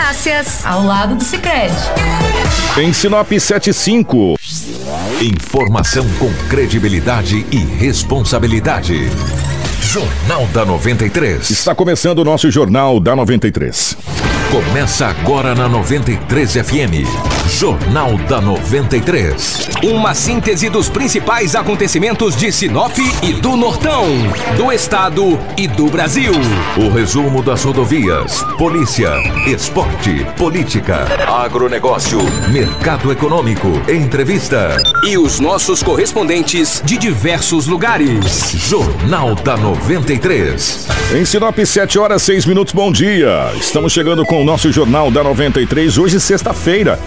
Graças, ao lado do Sicredi. Em Sinop 75. Informação com credibilidade e responsabilidade. Jornal da 93. Está começando o nosso Jornal da 93. Começa agora na 93 FM. Jornal da 93. Uma síntese dos principais acontecimentos de Sinop e do Nortão, do Estado e do Brasil. O resumo das rodovias, polícia, esporte, política, agronegócio, mercado econômico, entrevista. E os nossos correspondentes de diversos lugares. Jornal da 93. Em Sinop, 7 horas 6 minutos, bom dia. Estamos chegando com o nosso Jornal da 93, hoje, sexta-feira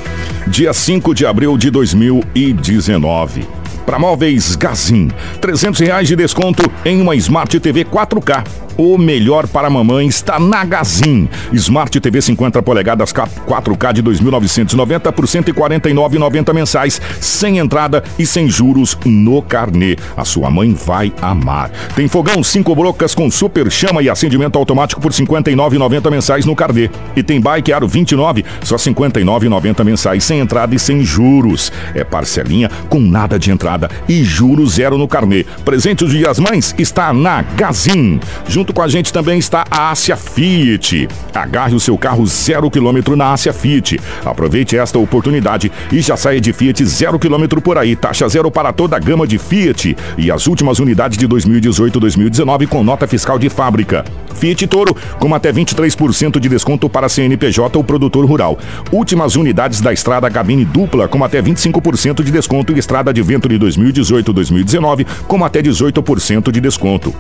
dia 5 de abril de 2019. Para móveis Gazin, 300 reais de desconto em uma Smart TV 4K o melhor para mamãe está na Gazin. Smart TV 50 polegadas 4K de 2.990 por 149,90 mensais, sem entrada e sem juros no carnê. A sua mãe vai amar. Tem fogão 5 brocas com super chama e acendimento automático por 59,90 mensais no carnê. E tem bike aro 29, só 59,90 mensais, sem entrada e sem juros. É parcelinha com nada de entrada e juros zero no carnê. Presente dos Dias Mães está na Gazin. Junto Junto com a gente também está a Ásia Fiat. Agarre o seu carro zero quilômetro na Ásia Fiat. Aproveite esta oportunidade e já saia de Fiat zero quilômetro por aí. Taxa zero para toda a gama de Fiat e as últimas unidades de 2018-2019 com nota fiscal de fábrica. Fiat Toro com até 23% de desconto para CNPJ ou produtor rural. Últimas unidades da estrada cabine dupla com até 25% de desconto e estrada de vento de 2018-2019 com até 18% de desconto.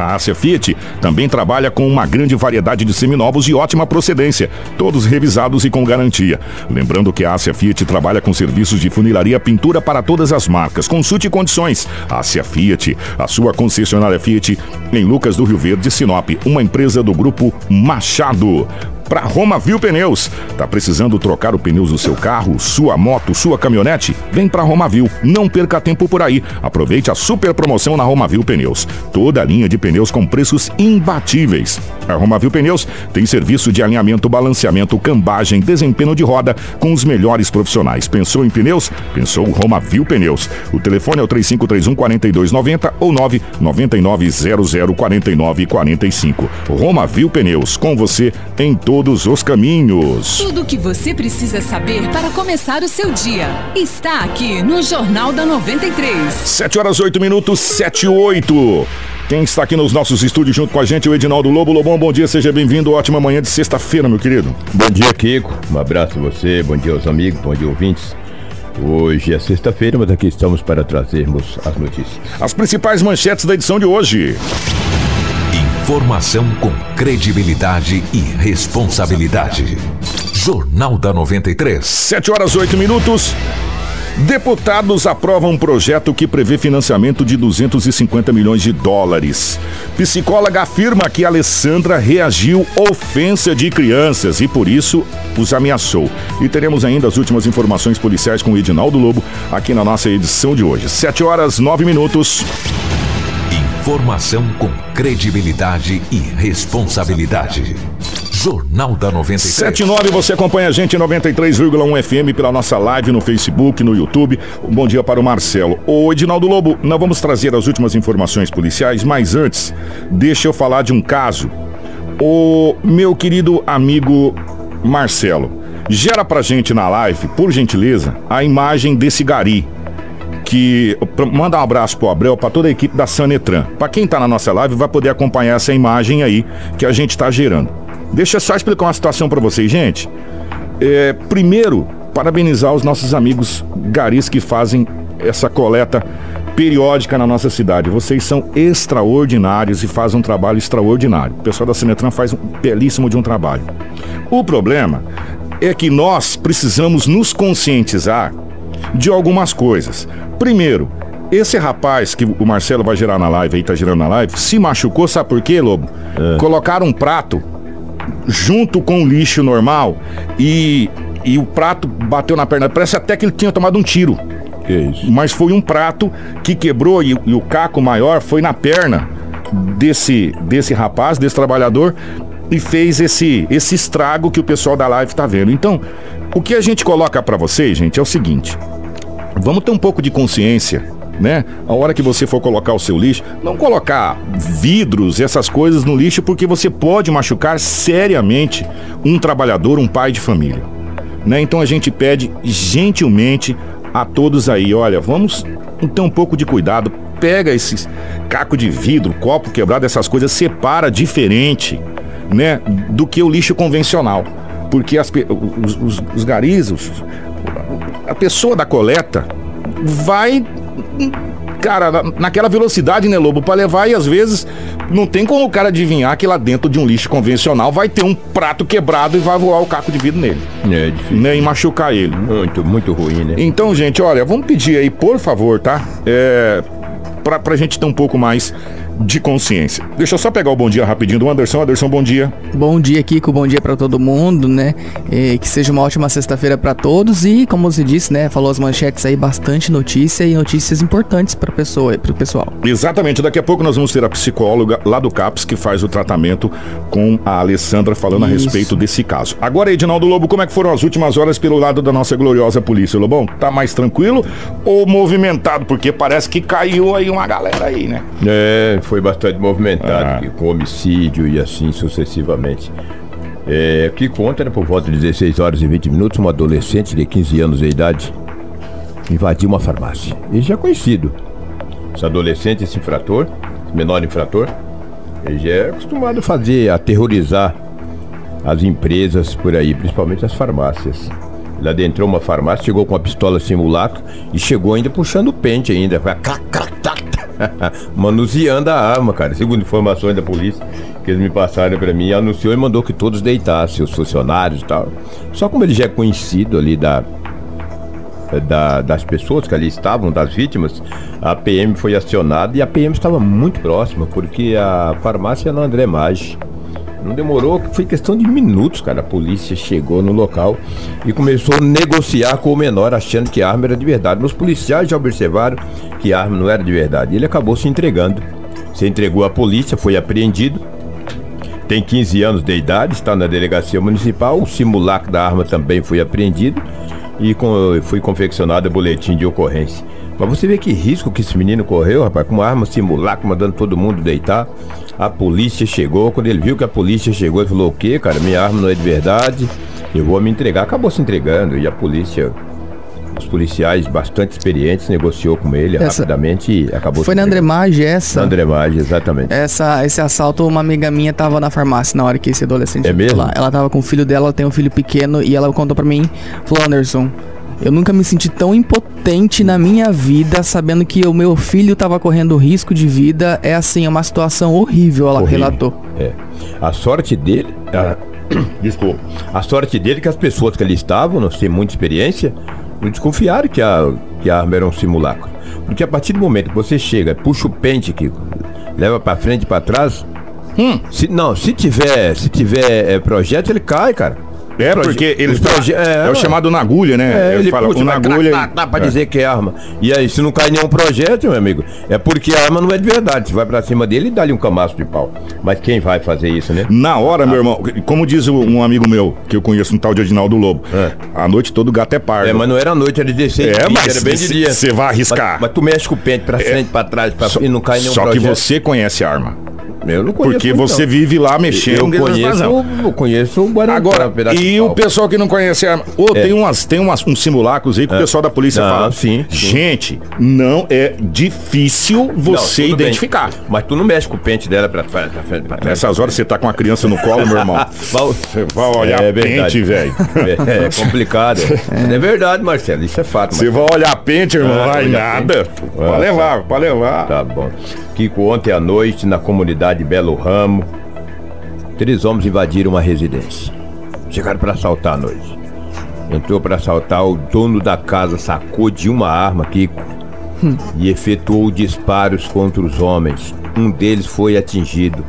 A Ásia Fiat também trabalha com uma grande variedade de seminovos de ótima procedência, todos revisados e com garantia. Lembrando que a Ásia Fiat trabalha com serviços de funilaria pintura para todas as marcas. Consulte condições. Ásia Fiat, a sua concessionária Fiat em Lucas do Rio Verde, Sinop, uma empresa do grupo Machado para Roma Viu Pneus. Tá precisando trocar o pneu do seu carro, sua moto, sua caminhonete? Vem para Roma Viu. Não perca tempo por aí. Aproveite a super promoção na Roma Viu Pneus. Toda a linha de pneus com preços imbatíveis. A Roma Viu Pneus tem serviço de alinhamento, balanceamento, cambagem, desempenho de roda com os melhores profissionais. Pensou em pneus? Pensou Roma Viu Pneus. O telefone é o 3531 4290 ou 99900 4945. Roma Viu Pneus, com você em todo todos os caminhos. Tudo o que você precisa saber para começar o seu dia está aqui no Jornal da 93. 7 horas 8 minutos, 7 e 8. Quem está aqui nos nossos estúdios junto com a gente, o Edinaldo Lobo. Lobão, bom dia, seja bem-vindo. Ótima manhã de sexta-feira, meu querido. Bom dia, Kiko. Um abraço a você, bom dia aos amigos, bom dia, ouvintes. Hoje é sexta-feira, mas aqui estamos para trazermos as notícias. As principais manchetes da edição de hoje. Informação com credibilidade e responsabilidade. Jornal da 93. 7 horas 8 minutos. Deputados aprovam um projeto que prevê financiamento de 250 milhões de dólares. Psicóloga afirma que Alessandra reagiu ofensa de crianças e por isso os ameaçou. E teremos ainda as últimas informações policiais com o Edinaldo Lobo aqui na nossa edição de hoje. 7 horas 9 minutos. Informação com credibilidade e responsabilidade. Jornal da 93. 79, você acompanha a gente em 93,1 FM pela nossa live no Facebook, no YouTube. Um bom dia para o Marcelo. Ô Edinaldo Lobo, nós vamos trazer as últimas informações policiais, mas antes, deixa eu falar de um caso. O meu querido amigo Marcelo, gera pra gente na live, por gentileza, a imagem desse gari que manda um abraço pro Abreu, para toda a equipe da Sanetran. Para quem tá na nossa live vai poder acompanhar essa imagem aí que a gente tá gerando. Deixa eu só explicar uma situação para vocês, gente. É, primeiro, parabenizar os nossos amigos garis que fazem essa coleta periódica na nossa cidade. Vocês são extraordinários e fazem um trabalho extraordinário. O pessoal da Sinetran faz um belíssimo de um trabalho. O problema é que nós precisamos nos conscientizar de algumas coisas. Primeiro, esse rapaz que o Marcelo vai gerar na live aí, tá gerando na live, se machucou, sabe por quê, Lobo? É. Colocaram um prato junto com o lixo normal e, e o prato bateu na perna. Parece até que ele tinha tomado um tiro. Que isso? Mas foi um prato que quebrou e, e o caco maior foi na perna desse, desse rapaz, desse trabalhador. E fez esse, esse estrago que o pessoal da live tá vendo. Então, o que a gente coloca para vocês, gente, é o seguinte: vamos ter um pouco de consciência, né? A hora que você for colocar o seu lixo, não colocar vidros, essas coisas no lixo, porque você pode machucar seriamente um trabalhador, um pai de família. Né? Então a gente pede gentilmente a todos aí, olha, vamos ter um pouco de cuidado. Pega esses caco de vidro, copo quebrado, essas coisas, separa diferente, né, do que o lixo convencional. Porque as, os, os, os garis, os, a pessoa da coleta vai cara, naquela velocidade, né, Lobo, para levar e às vezes não tem como o cara adivinhar que lá dentro de um lixo convencional vai ter um prato quebrado e vai voar o caco de vidro nele. É difícil. Né, e machucar ele. Muito, muito ruim, né? Então, gente, olha, vamos pedir aí, por favor, tá? É, pra, pra gente ter um pouco mais de consciência. Deixa eu só pegar o bom dia rapidinho do Anderson. Anderson, bom dia. Bom dia, Kiko. Bom dia para todo mundo, né? E que seja uma ótima sexta-feira para todos e, como você disse, né, falou as manchetes aí, bastante notícia e notícias importantes para pessoa, para o pessoal. Exatamente. Daqui a pouco nós vamos ter a psicóloga lá do CAPS que faz o tratamento com a Alessandra falando Isso. a respeito desse caso. Agora, Edinaldo Lobo, como é que foram as últimas horas pelo lado da nossa gloriosa polícia, Lobão? Tá mais tranquilo ou movimentado? Porque parece que caiu aí uma galera aí, né? É, foi bastante movimentado, ah. com homicídio e assim sucessivamente. É, que conta, né, por volta de 16 horas e 20 minutos, um adolescente de 15 anos de idade invadiu uma farmácia. Ele já é conhecido. Esse adolescente, esse infrator, esse menor infrator, ele já é acostumado a fazer, aterrorizar as empresas por aí, principalmente as farmácias. Ele adentrou uma farmácia, chegou com uma pistola simulacro e chegou ainda puxando o pente ainda. Manuseando a arma, cara. Segundo informações da polícia que eles me passaram para mim, anunciou e mandou que todos deitassem, os funcionários e tal. Só como ele já é conhecido ali da, da, das pessoas que ali estavam, das vítimas, a PM foi acionada e a PM estava muito próxima, porque a farmácia é no André Maggi. Não demorou, foi questão de minutos, cara. A polícia chegou no local e começou a negociar com o menor, achando que a arma era de verdade. Mas os policiais já observaram que a arma não era de verdade. Ele acabou se entregando. Se entregou à polícia, foi apreendido. Tem 15 anos de idade, está na delegacia municipal. O simulacro da arma também foi apreendido e foi confeccionado boletim de ocorrência. Mas você vê que risco que esse menino correu, rapaz, com uma arma simulacro, mandando todo mundo deitar. A polícia chegou, quando ele viu que a polícia chegou, ele falou: O quê, cara? Minha arma não é de verdade, eu vou me entregar. Acabou se entregando e a polícia os policiais bastante experientes negociou com ele essa, rapidamente e acabou. Foi na Andremage essa? Na Andremage, exatamente. Essa, esse assalto, uma amiga minha tava na farmácia na hora que esse adolescente é mesmo? lá. Ela tava com o filho dela, ela tem um filho pequeno e ela contou para mim, falou Anderson, eu nunca me senti tão impotente na minha vida, sabendo que o meu filho estava correndo risco de vida. É assim, é uma situação horrível, ela horrível. relatou. É. A sorte dele. A... Desculpa. A sorte dele é que as pessoas que ali estavam, não têm muita experiência, não desconfiaram que a, que a arma era um simulacro. Porque a partir do momento que você chega, puxa o pente que leva para frente e para trás. Hum. Se, não, se tiver, se tiver é, projeto, ele cai, cara. É, porque ele proje... é, é, o chamado na agulha, né? É, ele fala, puxa, na agulha. Dá, pra é. dizer que é arma. E aí, se não cai nenhum projeto, meu amigo, é porque a arma não é de verdade. Você vai pra cima dele e dá-lhe um camaço de pau. Mas quem vai fazer isso, né? Na hora, ah. meu irmão, como diz um amigo meu, que eu conheço, um tal de Adinaldo Lobo, é. a noite todo gato é pardo. É, mas não era a noite, era 16 É, mas era bem de dia. Você vai arriscar. Mas, mas, tu mexe com o pente pra é. frente, pra trás, pra... Só, e não cai nenhum só projeto. Só que você conhece a arma. Eu não conheço. Porque você vive lá mexendo. Eu conheço, eu conheço o Guarani. Agora, e o pessoal que não conhece a arma. Oh, é. Tem, umas, tem umas, uns simulacros aí que é. o pessoal da polícia não, fala. Sim, sim, Gente, não é difícil você não, identificar. Bem. Mas tu não mexe com o pente dela pra frente. Nessas horas você tá com a criança no colo, meu irmão. você vai olhar é, pente, velho. É, é, complicado. É. é. verdade, Marcelo. Isso é fato. Você vai olhar pente, irmão, ah, vai nada. Pode levar, pode levar. Tá bom. Kiko, ontem à noite, na comunidade Belo Ramo, três homens invadiram uma residência. Chegaram para assaltar à noite. Entrou para assaltar, o dono da casa sacou de uma arma, Kiko, hum. e efetuou disparos contra os homens. Um deles foi atingido.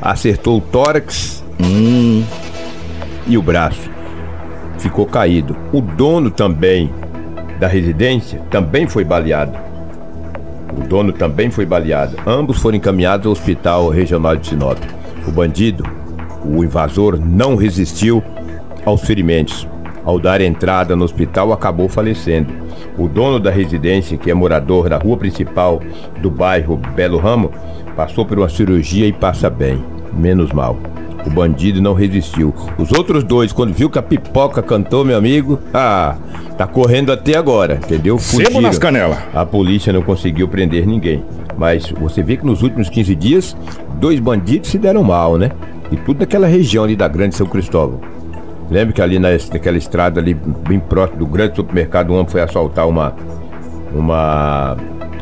Acertou o tórax hum, e o braço. Ficou caído. O dono também da residência também foi baleado. O dono também foi baleado. Ambos foram encaminhados ao Hospital Regional de Sinop. O bandido O invasor não resistiu aos ferimentos. Ao dar entrada no hospital, acabou falecendo. O dono da residência, que é morador da rua principal do bairro Belo Ramo, passou por uma cirurgia e passa bem. Menos mal. O bandido não resistiu. Os outros dois, quando viu que a pipoca cantou, meu amigo, ah, tá correndo até agora, entendeu? Sebo nas canelas. A polícia não conseguiu prender ninguém. Mas você vê que nos últimos 15 dias, dois bandidos se deram mal, né? E tudo naquela região ali da Grande São Cristóvão. Lembra que ali na, naquela estrada ali, bem próximo do grande supermercado, um homem foi assaltar uma, uma,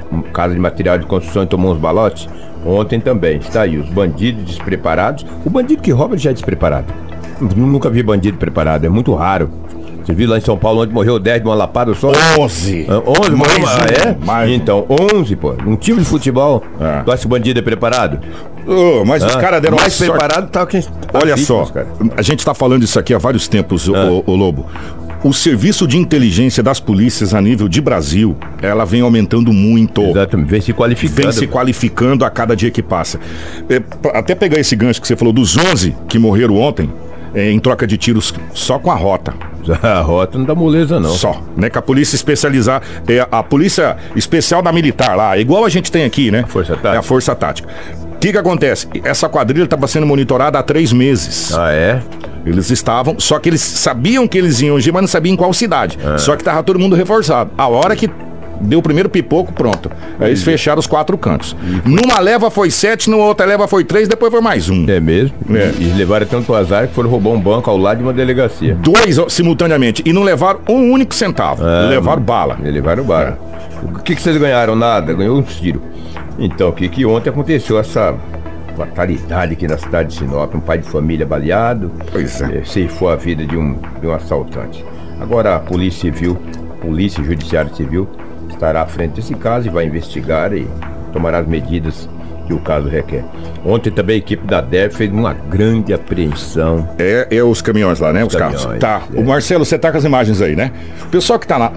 uma casa de material de construção e tomou uns balotes? Ontem também, está aí, os bandidos despreparados. O bandido que rouba já é despreparado. Nunca vi bandido preparado, é muito raro. Você viu lá em São Paulo onde morreu 10 de uma lapada só? 11. 11, Mais mais ah, é? mais então, 11, pô. Um time de futebol. É. Tu acha que o bandido é preparado? Ô, mas os Ah, caras deram mais sorte. preparado tá quem. Olha as só, cara. a gente está falando isso aqui há vários tempos, o- Ah. o, o Lobo. O serviço de inteligência das polícias a nível de Brasil, ela vem aumentando muito. Exatamente, vem se qualificando. Vem se qualificando a cada dia que passa. É, até pegar esse gancho que você falou dos 11 que morreram ontem, é, em troca de tiros só com a rota. A rota não dá moleza, não. Só, né? Que a polícia especializar, é a polícia especial da militar lá, igual a gente tem aqui, né? Força Tática. É a força tática. O que que acontece? Essa quadrilha estava sendo monitorada há três meses. Ah, é? Eles estavam, só que eles sabiam que eles iam agir, mas não sabiam em qual cidade. É. Só que tava todo mundo reforçado. A hora que deu o primeiro pipoco, pronto. Aí eles fecharam os quatro cantos. Numa leva foi sete, numa outra leva foi três, depois foi mais um. É mesmo? É. E levaram tanto azar que foram roubar um banco ao lado de uma delegacia. Dois ó, simultaneamente. E não levaram um único centavo. É, levaram bala. E levaram bala. O que, que vocês ganharam? Nada, ganhou um tiro. Então, o que, que ontem aconteceu essa fatalidade aqui na cidade de Sinop? Um pai de família baleado. Pois é. eh, ceifou a vida de um, de um assaltante. Agora a Polícia Civil, Polícia Judiciária Civil, estará à frente desse caso e vai investigar e tomará as medidas que o caso requer. Ontem também a equipe da DEF fez uma grande apreensão. É, é os caminhões lá, né? Os, carros. caminhões, Tá. é. O Marcelo, você tá com as imagens aí, né? O pessoal que tá lá.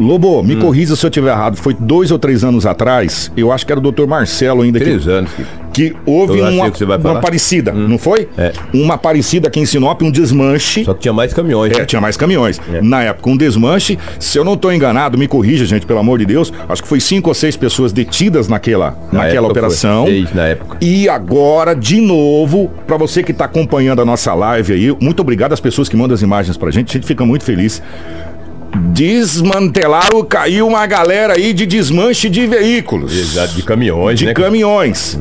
Lobo, Hum. me corrija se eu estiver errado. Foi dois ou três anos atrás, eu acho que era o doutor Marcelo ainda Três que, anos. Que... que houve uma, que uma falar. Hum. parecida, não foi? É. Uma parecida aqui em Sinop, um desmanche. Só que tinha mais caminhões. É, né? tinha mais caminhões. É. Na época, um desmanche. Se eu não estou enganado, me corrija, gente, pelo amor de Deus. Acho que foi cinco ou seis pessoas detidas naquela, Na naquela operação. foi Seis na época. E agora, de novo, pra você que tá acompanhando a nossa live aí, muito obrigado às pessoas que mandam as imagens pra gente, a gente fica muito feliz. Desmantelaram, caiu uma galera aí de desmanche de veículos. Exato, de caminhões, De né? caminhões.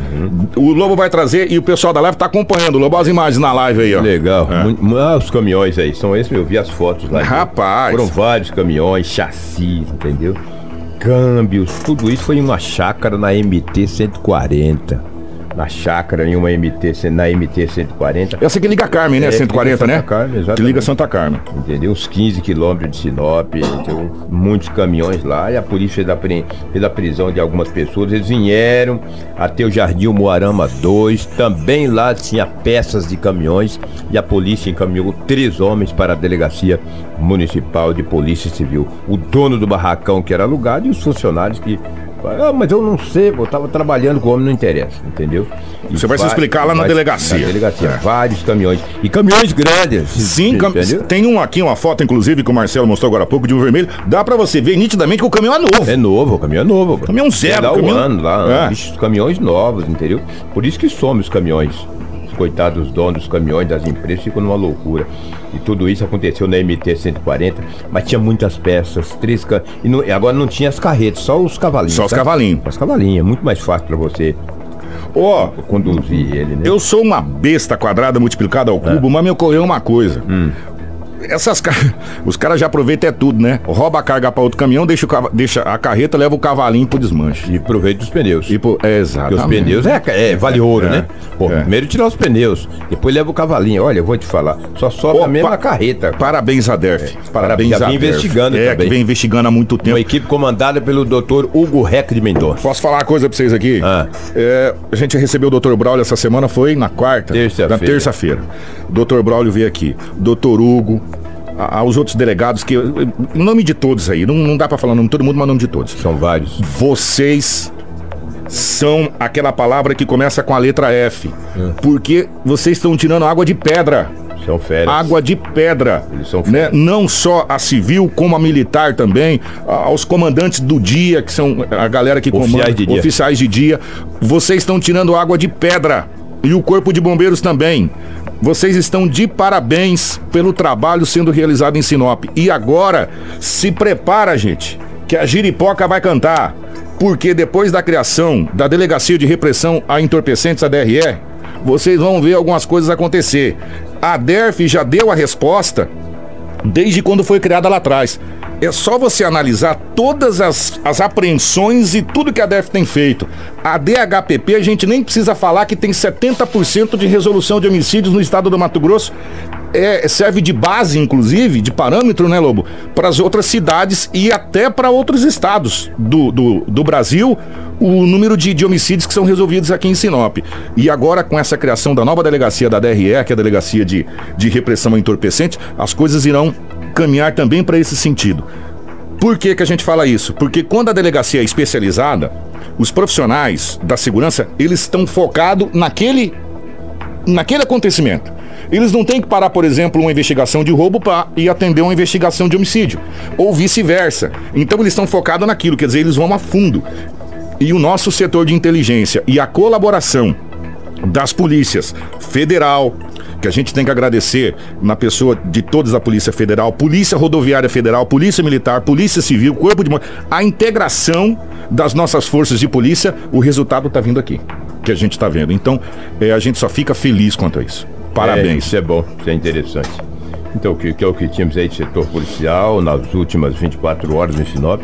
O Lobo vai trazer e o pessoal da live tá acompanhando. Lobo, as imagens na live aí, ó. Legal. É. Ah, os caminhões aí, são esses, eu vi as fotos lá. Rapaz. Foram vários caminhões, chassis, entendeu? Câmbios, tudo isso foi em uma chácara na MT 140. Na chácara em uma MT, na MT 140. Essa que liga a Carmen, né? É, que 140, liga né? Santa Carmen, que liga Santa Carmen. entendeu? Uns 15 quilômetros de Sinop, entendeu? muitos caminhões lá, e a polícia fez a, pre- fez a prisão de algumas pessoas. Eles vieram até o Jardim Moarama 2, também lá tinha peças de caminhões, e a polícia encaminhou três homens para a delegacia municipal de polícia civil. O dono do barracão que era alugado e os funcionários que. Ah, mas eu não sei, eu tava trabalhando com o homem, não interessa, entendeu? E Você vai se explicar lá na delegacia. Na delegacia, É. vários caminhões. E caminhões grandes. Sim, cam- entendeu? tem um aqui, uma foto, inclusive, que o Marcelo mostrou agora há pouco, de um vermelho. Dá pra você ver nitidamente que o caminhão é novo. É novo, o caminhão é novo. Caminhão zero, Dá um caminhão- ano lá, É. bicho, os caminhões novos, entendeu? Por isso que some os caminhões. Os coitados dos donos dos caminhões, das empresas, ficam numa loucura. E tudo isso aconteceu na MT 140, mas tinha muitas peças, três ca... e, não- e agora não tinha as carretas, só os cavalinhos. Só os sabe? cavalinhos. Os cavalinhos, é muito mais fácil pra você Ó, conduzir ele, né? eu sou uma besta quadrada multiplicada ao cubo, mas me ocorreu uma coisa. Essas car... Os caras já aproveitam é tudo, né? Rouba a carga pra outro caminhão, deixa, o deixa a carreta, leva o cavalinho pro desmanche. E aproveita os pneus. E pô, é Porque os pneus é, é vale ouro, É, né? Pô, é. primeiro tirar os pneus, depois leva o cavalinho. Olha, eu vou te falar, só sobe Ó, a mesma pa- carreta. Parabéns a DERF. Parabéns já a investigando É, também. que vem investigando há muito tempo. Uma equipe comandada pelo Dr. Hugo Rec de Mendonça. Posso falar uma coisa pra vocês aqui? Ah. É, a gente recebeu o Dr. Braulio essa semana, foi na quarta. Terça-feira. Na terça-feira. O Dr. Braulio veio aqui. Dr. Hugo, a- aos outros delegados, que. Em nome de todos aí, não, não dá pra falar o nome de todo mundo, mas o nome de todos. São vários. Vocês são aquela palavra que começa com a letra F. Porque vocês estão tirando água de pedra. São férias. Água de pedra. Eles são né? Não só a civil, como a militar também, aos comandantes do dia, que são a galera que Oficiais comanda, de oficiais de dia. Vocês estão tirando água de pedra. E o Corpo de Bombeiros também. Vocês estão de parabéns pelo trabalho sendo realizado em Sinop. E agora, se prepara, gente, que a giripoca vai cantar. Porque depois da criação da Delegacia de Repressão a Entorpecentes, a DRE, vocês vão ver algumas coisas acontecer. A DERF já deu a resposta desde quando foi criada lá atrás. É só você analisar todas as, as apreensões e tudo que a DEF tem feito. A DHPP, a gente nem precisa falar que tem 70% de resolução de homicídios no estado do Mato Grosso. É, serve de base, inclusive, de parâmetro, né, Lobo? Para as outras cidades e até para outros estados do, do, do Brasil, o número de, de homicídios que são resolvidos aqui em Sinop. E agora, com essa criação da nova delegacia da DRE, que é a Delegacia de, de Repressão a Entorpecente, as coisas irão caminhar também para esse sentido. Por que, que a gente fala isso? Porque quando a delegacia é especializada, os profissionais da segurança, eles estão focados naquele, naquele acontecimento. Eles não têm que parar, por exemplo, uma investigação de roubo para ir atender uma investigação de homicídio. Ou vice-versa. Então eles estão focados naquilo, quer dizer, eles vão a fundo. E o nosso setor de inteligência e a colaboração das polícias federal, que a gente tem que agradecer na pessoa de todas a Polícia Federal, Polícia Rodoviária Federal, Polícia Militar, Polícia Civil, Corpo de a integração das nossas forças de polícia, o resultado está vindo aqui, que a gente está vendo. Então, eh, a gente só fica feliz quanto a isso. É, Parabéns. isso é bom, isso é interessante. Então, o que, que é o que tínhamos aí de setor policial nas últimas 24 horas em Sinop?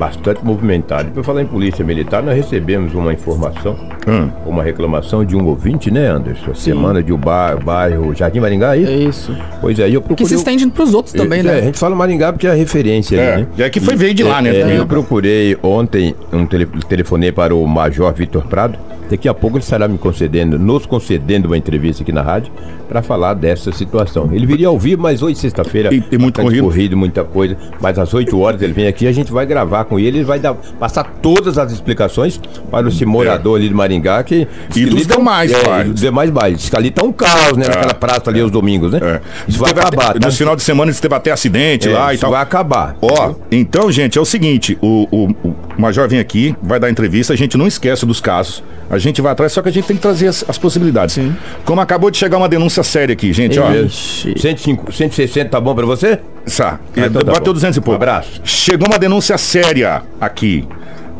Bastante movimentado. Por falar em polícia militar, nós recebemos uma informação, Hum. uma reclamação de um ouvinte, né, Anderson? Semana de um bar, bairro Jardim Maringá, aí? É isso. Pois é, eu procurei. Que se estende pros outros também, É, né? A gente fala Maringá porque é a referência É, ali, né? é que foi- veio de lá, né, É, também. eu procurei ontem, um tele, telefonei para o Major Vitor Prado. Daqui a pouco ele estará me concedendo, nos concedendo uma entrevista aqui na rádio para falar dessa situação. Ele viria ao vivo, mas hoje, sexta-feira, E- e muito bastante corrido. muita coisa. Mas às 8 horas ele vem aqui, a gente vai gravar com ele, ele vai dar, passar todas as explicações para esse morador ali de Maringá que. E dos demais é, bairros. dos demais bairros. Que ali tá um caos, né? Naquela praça ali aos domingos, né? É. Isso vai Teve até- acabar. tá? No final de semana teve até acidente É, lá e isso tal. vai acabar. Ó, então, gente, é o seguinte: o, o, o Major vem aqui, vai dar entrevista, a gente não esquece dos casos. A gente vai atrás, só que a gente tem que trazer as, as possibilidades. Sim. Como acabou de chegar uma denúncia séria aqui, gente, ó. Ixi. 105, 160 tá bom pra você? Tá, Ah, então tá bateu bom. 200 e pouco. Um abraço. Chegou uma denúncia séria aqui.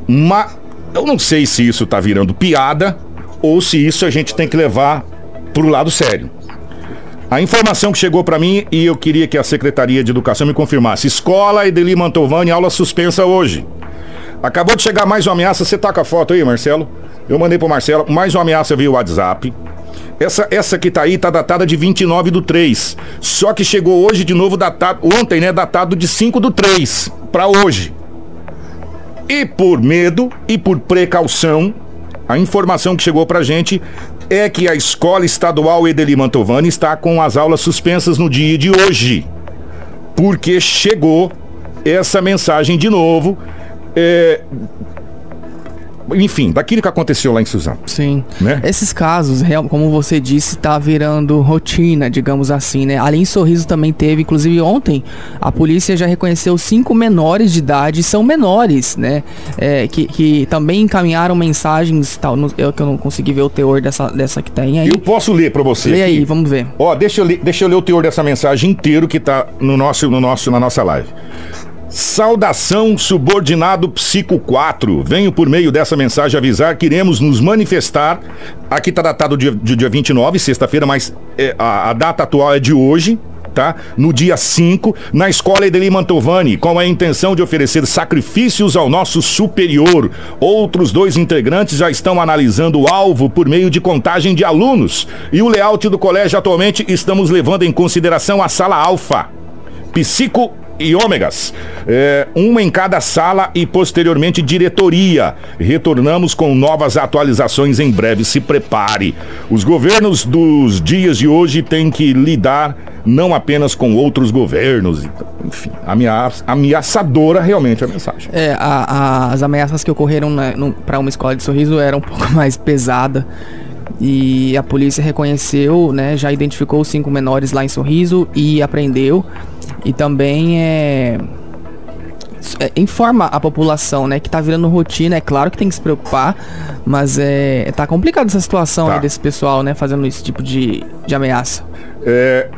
Uma. Eu não sei se isso tá virando piada ou se isso a gente tem que levar pro lado sério. A informação que chegou pra mim e eu queria que a Secretaria de Educação me confirmasse. Escola Edeli Mantovani, aula suspensa hoje. Acabou de chegar mais uma ameaça. Você tá com a foto aí, Marcelo? Eu mandei pro Marcelo. Mais uma ameaça via WhatsApp. Essa, essa que tá aí tá datada de 29 do 3. Só que chegou hoje de novo datado. Ontem, né? Datado de 5 do 3 pra hoje. E por medo e por precaução, a informação que chegou pra gente é que a escola estadual Edeli Mantovani está com as aulas suspensas no dia de hoje. Porque chegou essa mensagem de novo. é, Enfim, daquilo que aconteceu lá em Suzano. Sim. Né? Esses casos, como você disse, tá virando rotina, digamos assim, né? Ali em Sorriso também teve, inclusive ontem, a polícia já reconheceu cinco menores de idade, são menores, né? É, que, que também encaminharam mensagens, tal, no- eu que eu não consegui ver o teor dessa, dessa que tem aí. Eu posso ler pra você. Lê aqui? aí, vamos ver. Ó, deixa eu, ler, deixa eu ler o teor dessa mensagem inteiro que tá no nosso, no nosso, na nossa live. Saudação subordinado Psico 4. Venho por meio dessa mensagem avisar que iremos nos manifestar. Aqui tá datado dia, de dia 29, sexta-feira, mas é, a, a data atual é de hoje. Tá? No dia 5, na escola Edeli Mantovani, com a intenção de oferecer sacrifícios ao nosso superior. Outros dois integrantes já estão analisando o alvo por meio de contagem de alunos. E o layout do colégio atualmente estamos levando em consideração a sala alfa psico e ômegas. É, uma em cada sala e posteriormente diretoria. Retornamos com novas atualizações em breve. Se prepare. Os governos dos dias de hoje têm que lidar não apenas com outros governos. Enfim, ameaça, ameaçadora realmente a mensagem. É, a, a, as ameaças que ocorreram para uma escola de sorriso eram um pouco mais pesada. E a polícia reconheceu, né, já identificou os cinco menores lá em Sorriso e apreendeu. E também é, é, informa a população, né, que tá virando rotina. É claro que tem que se preocupar, mas é tá complicada essa situação tá. desse pessoal, né, fazendo esse tipo de, de ameaça. É,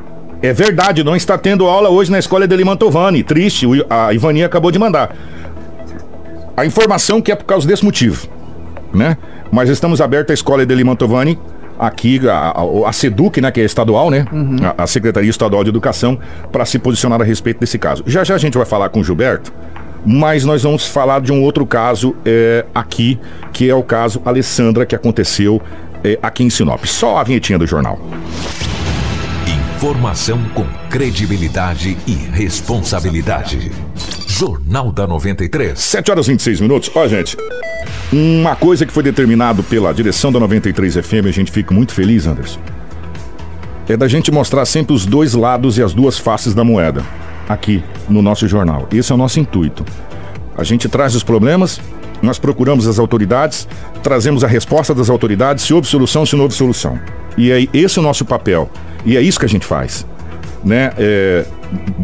é verdade, não está tendo aula hoje na escola de Limantovani. Triste, a Ivania acabou de mandar. A informação que é por causa desse motivo, né? Mas estamos abertos à escola de Limantovani aqui a, a, a SEDUC, né, que é estadual, né? Uhum. A, a, Secretaria Estadual de Educação, para se posicionar a respeito desse caso. Já já a gente vai falar com o Gilberto, mas nós vamos falar de um outro caso é, aqui, que é o caso Alessandra, que aconteceu é, aqui em Sinop. Só a vinhetinha do jornal. Informação com credibilidade e responsabilidade. Jornal da 93. 7 horas e 26 minutos. Ó, gente, uma coisa que foi determinado pela direção da 93 FM, a gente fica muito feliz, Anderson. É da gente mostrar sempre os dois lados e as duas faces da moeda aqui no nosso jornal. Esse é o nosso intuito. A gente traz os problemas, nós procuramos as autoridades, trazemos a resposta das autoridades, se houve solução, se não houve solução. E é esse é o nosso papel. E é isso que a gente faz. Né? É,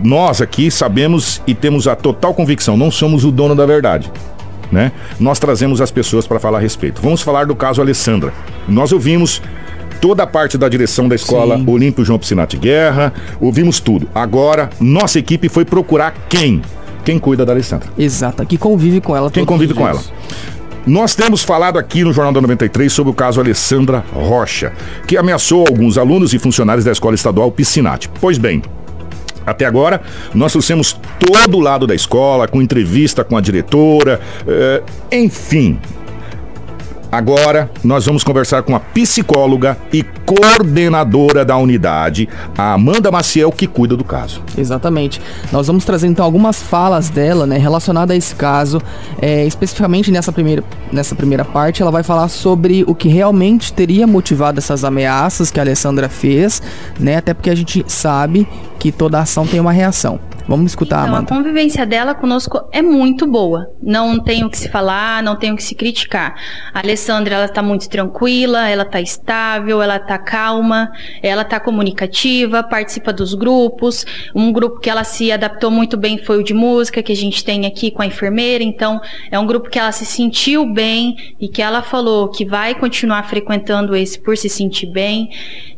nós aqui sabemos e temos a total convicção, não somos o dono da verdade né? Nós trazemos as pessoas para falar a respeito. Vamos falar do caso Alessandra. Nós ouvimos toda a parte da direção da escola Sim. Olímpio João Piscinati Guerra, ouvimos tudo. Agora, nossa equipe foi procurar quem? Quem cuida da Alessandra. Exato, que convive com ela. Quem convive com ela. Nós temos falado aqui no Jornal da 93 sobre o caso Alessandra Rocha, que ameaçou alguns alunos e funcionários da escola estadual Piscinati. Pois bem, até agora, nós trouxemos todo o lado da escola, com entrevista com a diretora, eh, enfim, Agora nós vamos conversar com a psicóloga e coordenadora da unidade, a Amanda Maciel, que cuida do caso. Exatamente. Nós vamos trazer então algumas falas dela, né, relacionadas a esse caso. É, especificamente nessa primeira, nessa primeira parte, ela vai falar sobre o que realmente teria motivado essas ameaças que a Alessandra fez, né? Até porque a gente sabe que toda ação tem uma reação. Vamos escutar, então, Amanda. A convivência dela conosco é muito boa. Não tem o que se falar, não tem o que se criticar. A Alessandra, ela está muito tranquila, ela está estável, ela está calma, ela está comunicativa, participa dos grupos. Um grupo que ela se adaptou muito bem foi o de música, que a gente tem aqui com a enfermeira. Então, é um grupo que ela se sentiu bem e que ela falou que vai continuar frequentando esse por se sentir bem.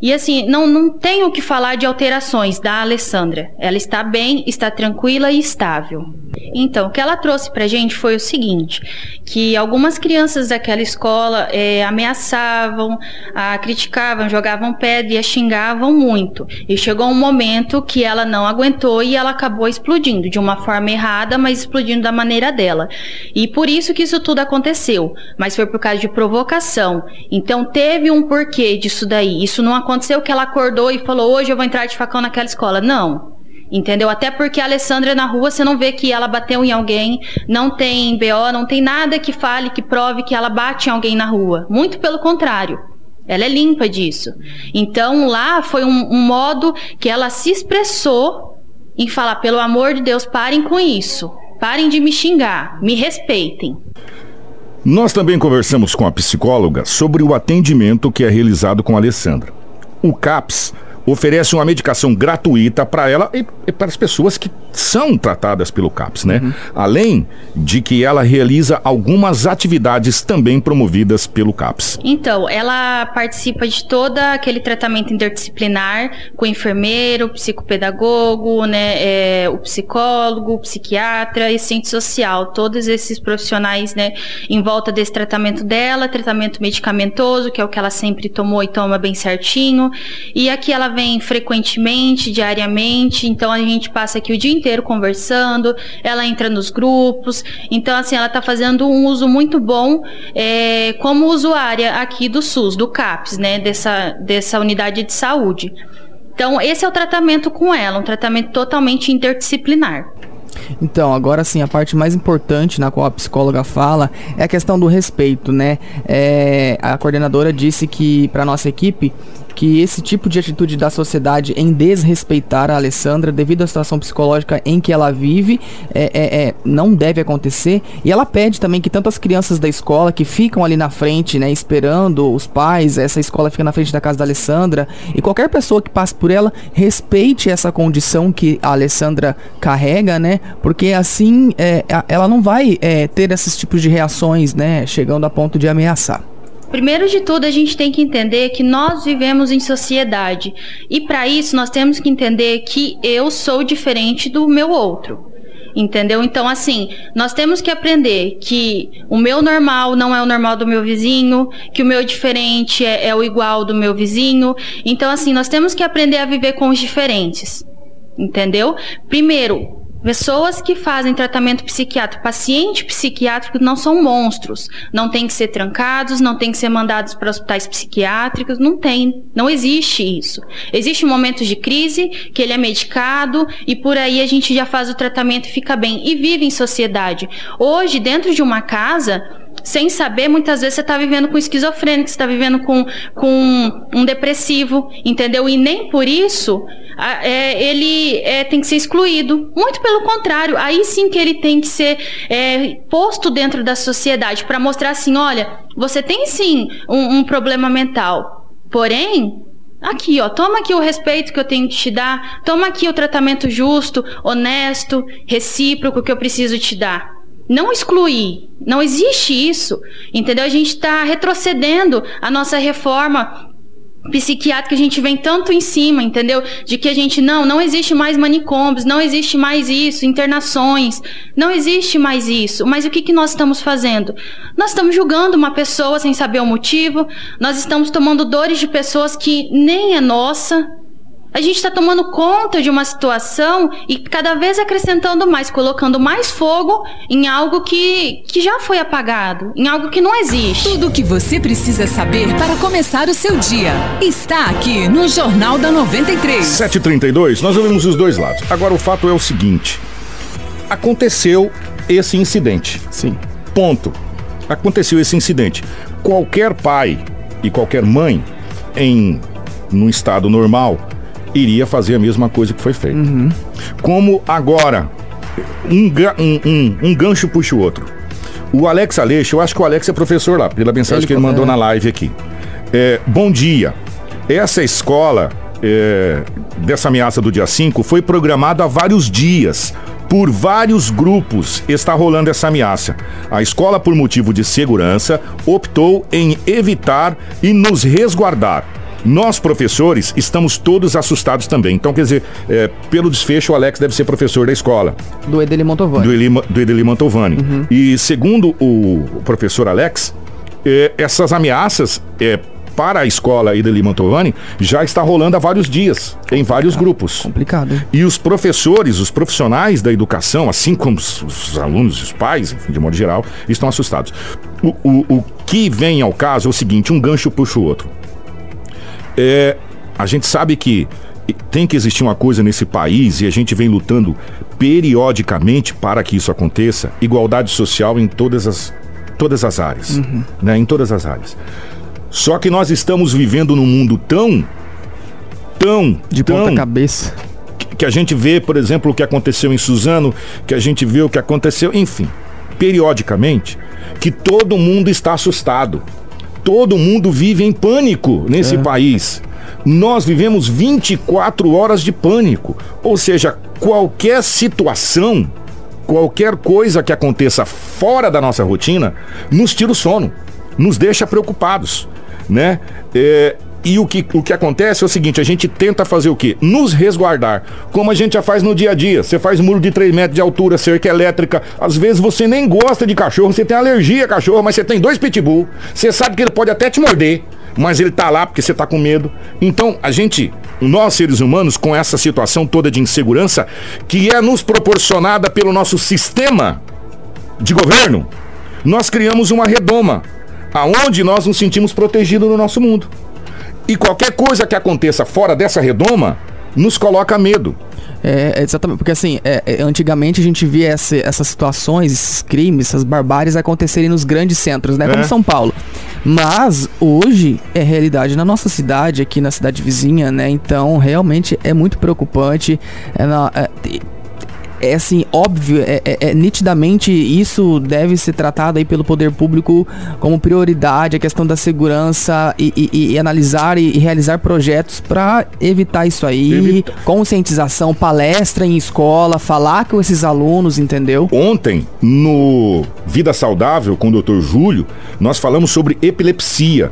E assim, não, não tenho o que falar de alterações da Alessandra. Ela está bem, está está tranquila e estável. Então, o que ela trouxe para a gente foi o seguinte: que algumas crianças daquela escola é, ameaçavam, a, criticavam, jogavam pedra e a xingavam muito. E chegou um momento que ela não aguentou e ela acabou explodindo de uma forma errada, mas explodindo da maneira dela. E por isso que isso tudo aconteceu. Mas foi por causa de provocação. Então teve um porquê disso daí. Isso não aconteceu que ela acordou e falou: hoje eu vou entrar de facão naquela escola. Não. Entendeu? Até porque a Alessandra na rua você não vê que ela bateu em alguém, não tem BO, não tem nada que fale, que prove que ela bate em alguém na rua. Muito pelo contrário. Ela é limpa disso. Então lá foi um, um modo que ela se expressou em falar: pelo amor de Deus, parem com isso. Parem de me xingar, me respeitem. Nós também conversamos com a psicóloga sobre o atendimento que é realizado com a Alessandra. O CAPS oferece uma medicação gratuita para ela e, para as pessoas que são tratadas pelo CAPS, né? Uhum. Além de que ela realiza algumas atividades também promovidas pelo CAPS. Então, ela participa de todo aquele tratamento interdisciplinar com o enfermeiro, o psicopedagogo, né, é, o psicólogo, o psiquiatra e ciente social, todos esses profissionais, né, em volta desse tratamento dela, tratamento medicamentoso, que é o que ela sempre tomou e toma bem certinho. E aqui ela vem frequentemente, diariamente, então a gente passa aqui o dia inteiro conversando, ela entra nos grupos, então assim, ela está fazendo um uso muito bom é, como usuária aqui do SUS, do CAPS, né, dessa, dessa unidade de saúde. Então, esse é o tratamento com ela, um tratamento totalmente interdisciplinar. Então, agora sim, a parte mais importante na qual a psicóloga fala é a questão do respeito, né? É, a coordenadora disse que para nossa equipe que esse tipo de atitude da sociedade em desrespeitar a Alessandra devido à situação psicológica em que ela vive é, é, é, não deve acontecer. E ela pede também que tanto as crianças da escola que ficam ali na frente, né, esperando os pais, essa escola fica na frente da casa da Alessandra, e qualquer pessoa que passe por ela respeite essa condição que a Alessandra carrega, né? Porque assim é, ela não vai é, ter esses tipos de reações, né? Chegando a ponto de ameaçar. Primeiro de tudo, a gente tem que entender que nós vivemos em sociedade. E para isso, nós temos que entender que eu sou diferente do meu outro. Entendeu? Então, assim, nós temos que aprender que o meu normal não é o normal do meu vizinho, que o meu diferente é, é o igual do meu vizinho. Então, assim, nós temos que aprender a viver com os diferentes. Entendeu? Primeiro, Pessoas que fazem tratamento psiquiátrico, paciente psiquiátrico não são monstros. Não tem que ser trancados, não tem que ser mandados para hospitais psiquiátricos, não tem. Não existe isso. Existem momentos de crise que ele é medicado e por aí a gente já faz o tratamento e fica bem. E vive em sociedade. Hoje, dentro de uma casa, sem saber, muitas vezes você está vivendo com esquizofrênico, você está vivendo com, com um depressivo, entendeu? E nem por isso é, ele é, tem que ser excluído. Muito pelo contrário, aí sim que ele tem que ser é, posto dentro da sociedade para mostrar assim, olha, você tem sim um, um problema mental, porém Aqui, ó, toma aqui o respeito que eu tenho que te dar, toma aqui o tratamento justo, honesto, recíproco que eu preciso te dar. Não excluir, não existe isso, entendeu? A gente está retrocedendo a nossa reforma psiquiátrica a gente vem tanto em cima, entendeu? De que a gente não, não existe mais manicômios, não existe mais isso, internações, não existe mais isso. Mas o que, que nós estamos fazendo? Nós estamos julgando uma pessoa sem saber o motivo, nós estamos tomando dores de pessoas que nem é nossa, a gente está tomando conta de uma situação e cada vez acrescentando mais, colocando mais fogo em algo que, que já foi apagado, em algo que não existe. Tudo o que você precisa saber para começar o seu dia está aqui no Jornal da 93. 7h32, nós ouvimos os dois lados. Agora o fato é o seguinte: aconteceu esse incidente. Sim. Ponto. Aconteceu esse incidente. Qualquer pai e qualquer mãe em no estado normal iria fazer a mesma coisa que foi feito. Uhum. Como agora, um, um, um, um, gancho puxa o outro. O Alex Aleixo, eu acho que o Alex é professor lá, pela mensagem ele que ele mandou é. na live aqui. É, bom dia. Essa escola, é, dessa ameaça do dia 5, foi programada há vários dias. Por vários grupos está rolando essa ameaça. A escola, por motivo de segurança, optou em evitar e nos resguardar. Nós, professores, estamos todos assustados também. Então, quer dizer, é, pelo desfecho, o Alex deve ser professor da escola. Do Edeli Mantovani. Do, Eli, do Edeli Mantovani. Uhum. E segundo o professor Alex, é, essas ameaças é, para a escola Ideli Mantovani já está rolando há vários dias, em vários grupos. Complicado. E os professores, os profissionais da educação, assim como os, os alunos e os pais, enfim, de modo geral, estão assustados. O, o, o que vem ao caso é o seguinte: um gancho puxa o outro. É, a gente sabe que tem que existir uma coisa nesse país e a gente vem lutando periodicamente para que isso aconteça, igualdade social em todas as, todas as áreas, uhum. né? Em todas as áreas. Só que nós estamos vivendo num mundo tão, tão, de tão, ponta cabeça, que a gente vê, por exemplo, o que aconteceu em Suzano, que a gente vê o que aconteceu, enfim, periodicamente, que todo mundo está assustado. Todo mundo vive em pânico nesse é. país. Nós vivemos 24 horas de pânico. Ou seja, qualquer situação, qualquer coisa que aconteça fora da nossa rotina, nos tira o sono, nos deixa preocupados, né? É, e o que, o que acontece é o seguinte: a gente tenta fazer o quê? Nos resguardar, como a gente já faz no dia a dia. Você faz muro de 3 metros de altura, cerca elétrica. Às vezes você nem gosta de cachorro, você tem alergia a cachorro, mas você tem dois pitbull. Você sabe que ele pode até te morder, mas ele tá lá porque você tá com medo. Então, a gente, nós seres humanos, com essa situação toda de insegurança, que é nos proporcionada pelo nosso sistema de governo, nós criamos uma redoma, aonde nós nos sentimos protegidos no nosso mundo. E qualquer coisa que aconteça fora dessa redoma, nos coloca medo. É, exatamente, porque assim, é, é, antigamente a gente via essa- essas situações, esses crimes, essas barbáries acontecerem nos grandes centros, né? Como É. São Paulo. Mas hoje é realidade na nossa cidade, aqui na cidade vizinha, né? Então realmente é muito preocupante. É, na- é- assim, óbvio, é, é- é nitidamente isso deve ser tratado aí pelo poder público como prioridade, a questão da segurança e, e- e analisar e, e realizar projetos para evitar isso aí, Evita- conscientização, palestra em escola, falar com esses alunos, entendeu? Ontem, no Vida Saudável com o Dr. Júlio, nós falamos sobre epilepsia.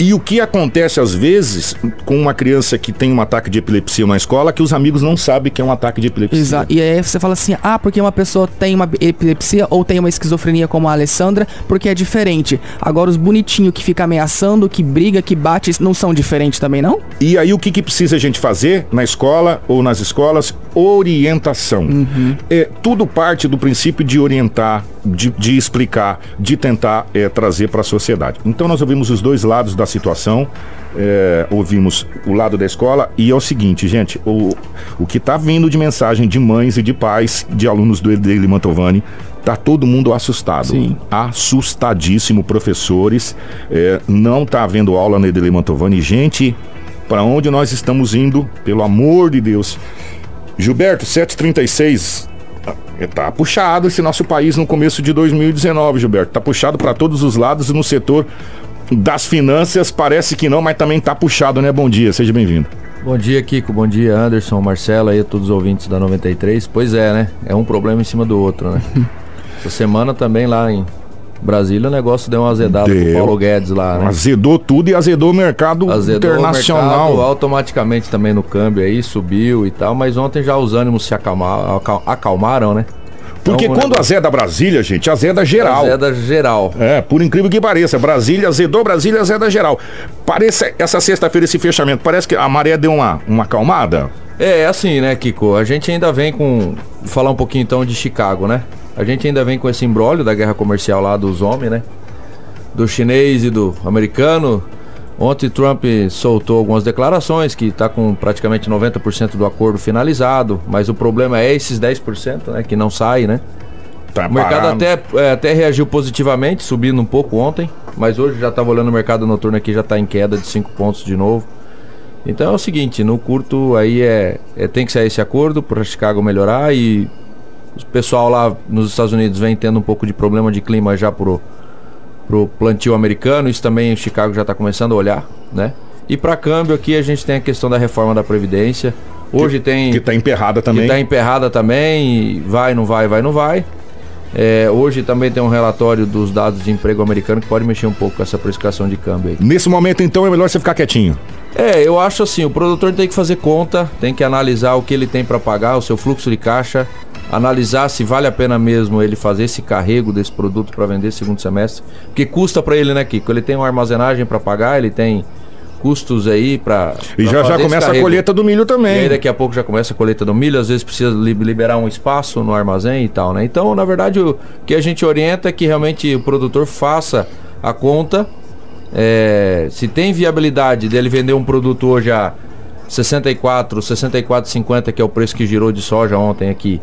E o que acontece às vezes com uma criança que tem um ataque de epilepsia na escola, que os amigos não sabem que é um ataque de epilepsia. Exato. E aí você fala assim, ah, porque uma pessoa tem uma epilepsia ou tem uma esquizofrenia como a Alessandra, porque é diferente. Agora os bonitinhos que fica ameaçando, que briga, que bate, não são diferentes também, não? E aí o que, que precisa a gente fazer na escola ou nas escolas? Orientação. É, tudo parte do princípio de orientar, de, de explicar, de tentar é, trazer para a sociedade. Então nós ouvimos os dois lados da situação, é, ouvimos o lado da escola e é o seguinte, gente, o, o que está vindo de mensagem de mães e de pais, de alunos do Edele Mantovani, Tá todo mundo assustado. Sim. Assustadíssimo, professores. é, não tá havendo aula na Edele Mantovani. Gente, para onde nós estamos indo? Pelo amor de Deus. Gilberto, 736. ah, Tá puxado esse nosso país no começo de 2019, Gilberto. Tá puxado para todos os lados e no setor das finanças parece que não, mas também tá puxado, né? Bom dia, seja bem-vindo. Bom dia, Kiko. Bom dia, Anderson, Marcelo aí, a todos os ouvintes da 93. Pois é, né? É um problema em cima do outro, né? Essa semana também lá em Brasília o negócio deu uma azedada Deu. pro Paulo Guedes lá, né? Azedou tudo e azedou o mercado Azedou o internacional. mercado automaticamente também no câmbio aí, subiu e tal, mas ontem já os ânimos se acalma- acal- acalmaram, né? Porque Então, quando negócio- azeda Brasília, gente, azeda geral. Azeda geral. É, por incrível que pareça, Brasília azedou, Brasília azeda geral. Parece essa sexta-feira esse fechamento, parece que a maré deu uma, uma acalmada. É, assim, né, Kiko? A gente ainda vem com. Vou falar um pouquinho então de Chicago, né? A gente ainda vem com esse imbróglio da guerra comercial lá dos homens, né? Do chinês e do americano. Ontem Trump soltou algumas declarações que está com praticamente 90% do acordo finalizado, mas o problema é esses 10%, né, que não sai, né? Tá O mercado parado. até, é, até reagiu positivamente, subindo um pouco ontem, mas hoje já estava olhando o mercado noturno aqui, já está em queda de 5 pontos de novo. Então é o seguinte, no curto aí é, é- tem que sair esse acordo para Chicago melhorar e o pessoal lá nos Estados Unidos vem tendo um pouco de problema de clima já pro, pro plantio americano, isso também Chicago já está começando a olhar, né? E para câmbio aqui a gente tem a questão da reforma da previdência. Hoje tem Que tá emperrada também. que tá emperrada também, vai, não vai, vai, não vai. É, hoje também tem um relatório dos dados de emprego americano que pode mexer um pouco com essa precificação de câmbio aí. Nesse momento, então, é melhor você ficar quietinho. É, eu acho assim, o produtor tem que fazer conta, tem que analisar o que ele tem para pagar, o seu fluxo de caixa, analisar se vale a pena mesmo ele fazer esse carrego desse produto para vender segundo semestre, porque custa para ele, né, Kiko? Ele tem uma armazenagem para pagar, ele tem custos aí para E já já começa a colheita do milho e também. aí daqui a pouco já começa a colheita do milho, às vezes precisa li- liberar um espaço no armazém e tal, né? Então, na verdade, o que a gente orienta é que realmente o produtor faça a conta. é, se tem viabilidade dele vender um produto hoje a 64, 64,50, que é o preço que girou de soja ontem aqui.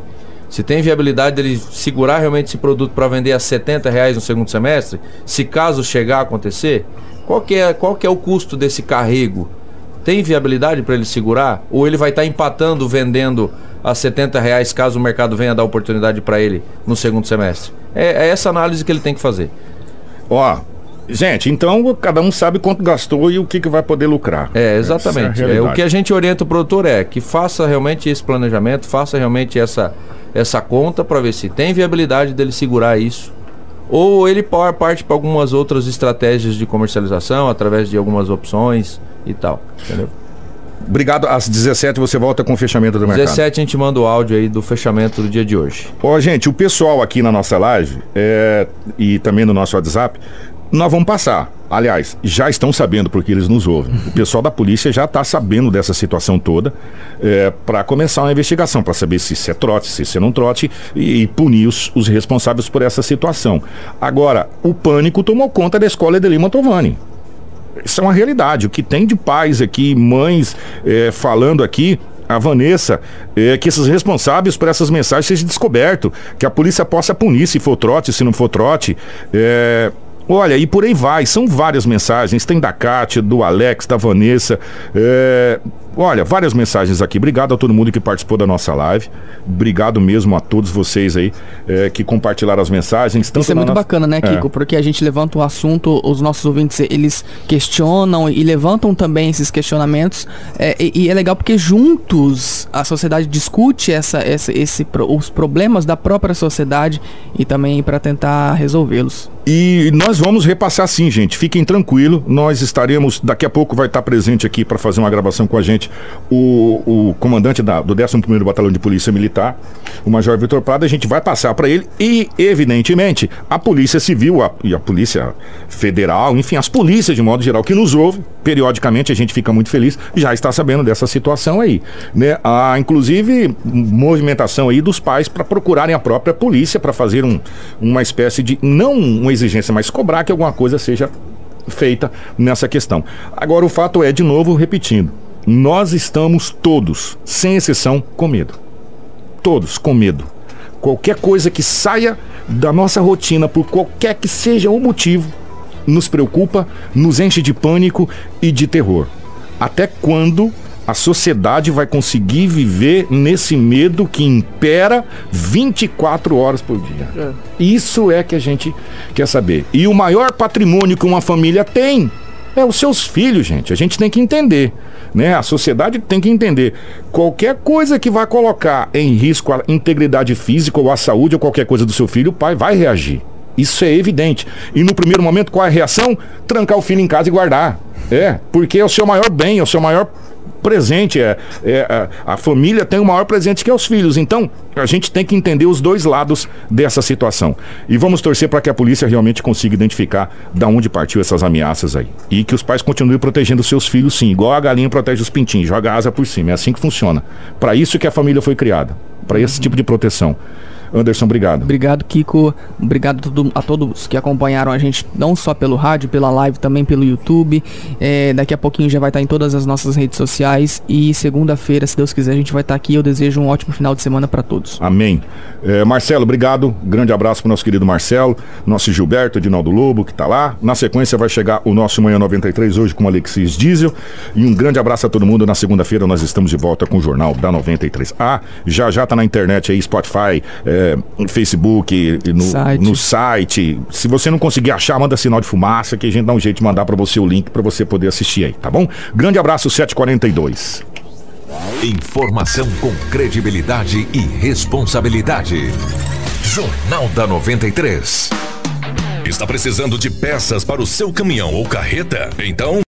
Se tem viabilidade dele segurar realmente esse produto para vender a 70 reais no segundo semestre, se caso chegar a acontecer, qual que é, qual que é o custo desse carrego? Tem viabilidade para ele segurar? Ou ele vai estar empatando vendendo a 70 reais caso o mercado venha dar oportunidade para ele no segundo semestre? É, é essa análise que ele tem que fazer. Ó, gente, então cada um sabe quanto gastou e o que, que vai poder lucrar. É, exatamente. É É, o que a gente orienta o produtor é que faça realmente esse planejamento, faça realmente essa, essa conta para ver se tem viabilidade dele segurar isso. Ou ele par- parte para algumas outras estratégias de comercialização, através de algumas opções e tal. Entendeu? Obrigado. Às 17 você volta com o fechamento do mercado. 17 a gente manda o áudio aí do fechamento do dia de hoje. Ó, gente, o pessoal aqui na nossa live é, e também no nosso WhatsApp, nós vamos passar. Aliás, já estão sabendo porque eles nos ouvem. O pessoal da polícia já está sabendo dessa situação toda para começar uma investigação, para saber se isso é trote, se isso é não trote e, e punir os, os responsáveis por essa situação. Agora, o pânico tomou conta da escola de Lima Tovani. Isso é uma realidade. O que tem de pais aqui, mães é, falando aqui, a Vanessa, é, que esses responsáveis por essas mensagens sejam descobertos, que a polícia possa punir se for trote, se não for trote. É, Olha, e por aí vai, são várias mensagens. Tem da Kátia, do Alex, da Vanessa. É... Olha, várias mensagens aqui. Obrigado a todo mundo que participou da nossa live. Obrigado mesmo a todos vocês aí é, que compartilharam as mensagens. Isso é muito nossa... bacana, né, Kiko? É. Porque a gente levanta o assunto, os nossos ouvintes, eles questionam e levantam também esses questionamentos. É, e, e, é legal porque juntos a sociedade discute essa, essa, esse, os problemas da própria sociedade e também para tentar resolvê-los. E nós vamos repassar sim, gente. Fiquem tranquilos. Nós estaremos, daqui a pouco vai estar presente aqui para fazer uma gravação com a gente o, o comandante da, do 11º Batalhão de Polícia Militar, o Major Vitor Prado. A gente vai passar para ele e, evidentemente, a Polícia Civil a, e a Polícia Federal, enfim, as polícias de modo geral que nos ouvem, periodicamente a gente fica muito feliz, já está sabendo dessa situação aí. Né? Há, inclusive, movimentação aí dos pais para procurarem a própria polícia para fazer um, uma espécie de, não um exigência, mas cobrar que alguma coisa seja feita nessa questão. Agora, o fato é, de novo, repetindo, nós estamos todos, sem exceção, com medo. Todos com medo. Qualquer coisa que saia da nossa rotina, por qualquer que seja o motivo, nos preocupa, nos enche de pânico e de terror. Até quando a sociedade vai conseguir viver nesse medo que impera 24 horas por dia. É. Isso é que a gente quer saber. E o maior patrimônio que uma família tem é os seus filhos, gente. A gente tem que entender. Né? A sociedade tem que entender. Qualquer coisa que vai colocar em risco a integridade física ou a saúde ou qualquer coisa do seu filho, o pai vai reagir. Isso é evidente. E no primeiro momento, qual é a reação? Trancar o filho em casa e guardar. É, porque é o seu maior bem, é o seu maior presente. É, é a, a, família tem o maior presente que é os filhos. Então, a gente tem que entender os dois lados dessa situação. E vamos torcer para que a polícia realmente consiga identificar da onde partiu essas ameaças aí. E que os pais continuem protegendo seus filhos, sim, igual a galinha protege os pintinhos, joga asa por cima. É assim que funciona. Para isso que a família foi criada, para esse tipo de proteção. Anderson, obrigado. Obrigado, Kiko. Obrigado a, todo, a, todos que acompanharam a gente, não só pelo rádio, pela live, também pelo YouTube. É, daqui a pouquinho já vai estar em todas as nossas redes sociais. E segunda-feira, se Deus quiser, a gente vai estar aqui. Eu desejo um ótimo final de semana para todos. Amém. É, Marcelo, obrigado. Grande abraço para o nosso querido Marcelo, nosso Gilberto, Edinaldo Lobo, que está lá. Na sequência vai chegar o nosso Manhã 93 hoje com o Alexis Diesel. E um grande abraço a todo mundo. Na segunda-feira nós estamos de volta com o Jornal da 93. Ah, já já está na internet aí, Spotify. É, no Facebook, no site. no site. Se você não conseguir achar, manda sinal de fumaça que a gente dá um jeito de mandar para você o link para você poder assistir aí, tá bom? Grande abraço 742. Informação com credibilidade e responsabilidade. Jornal da 93. Está precisando de peças para o seu caminhão ou carreta? Então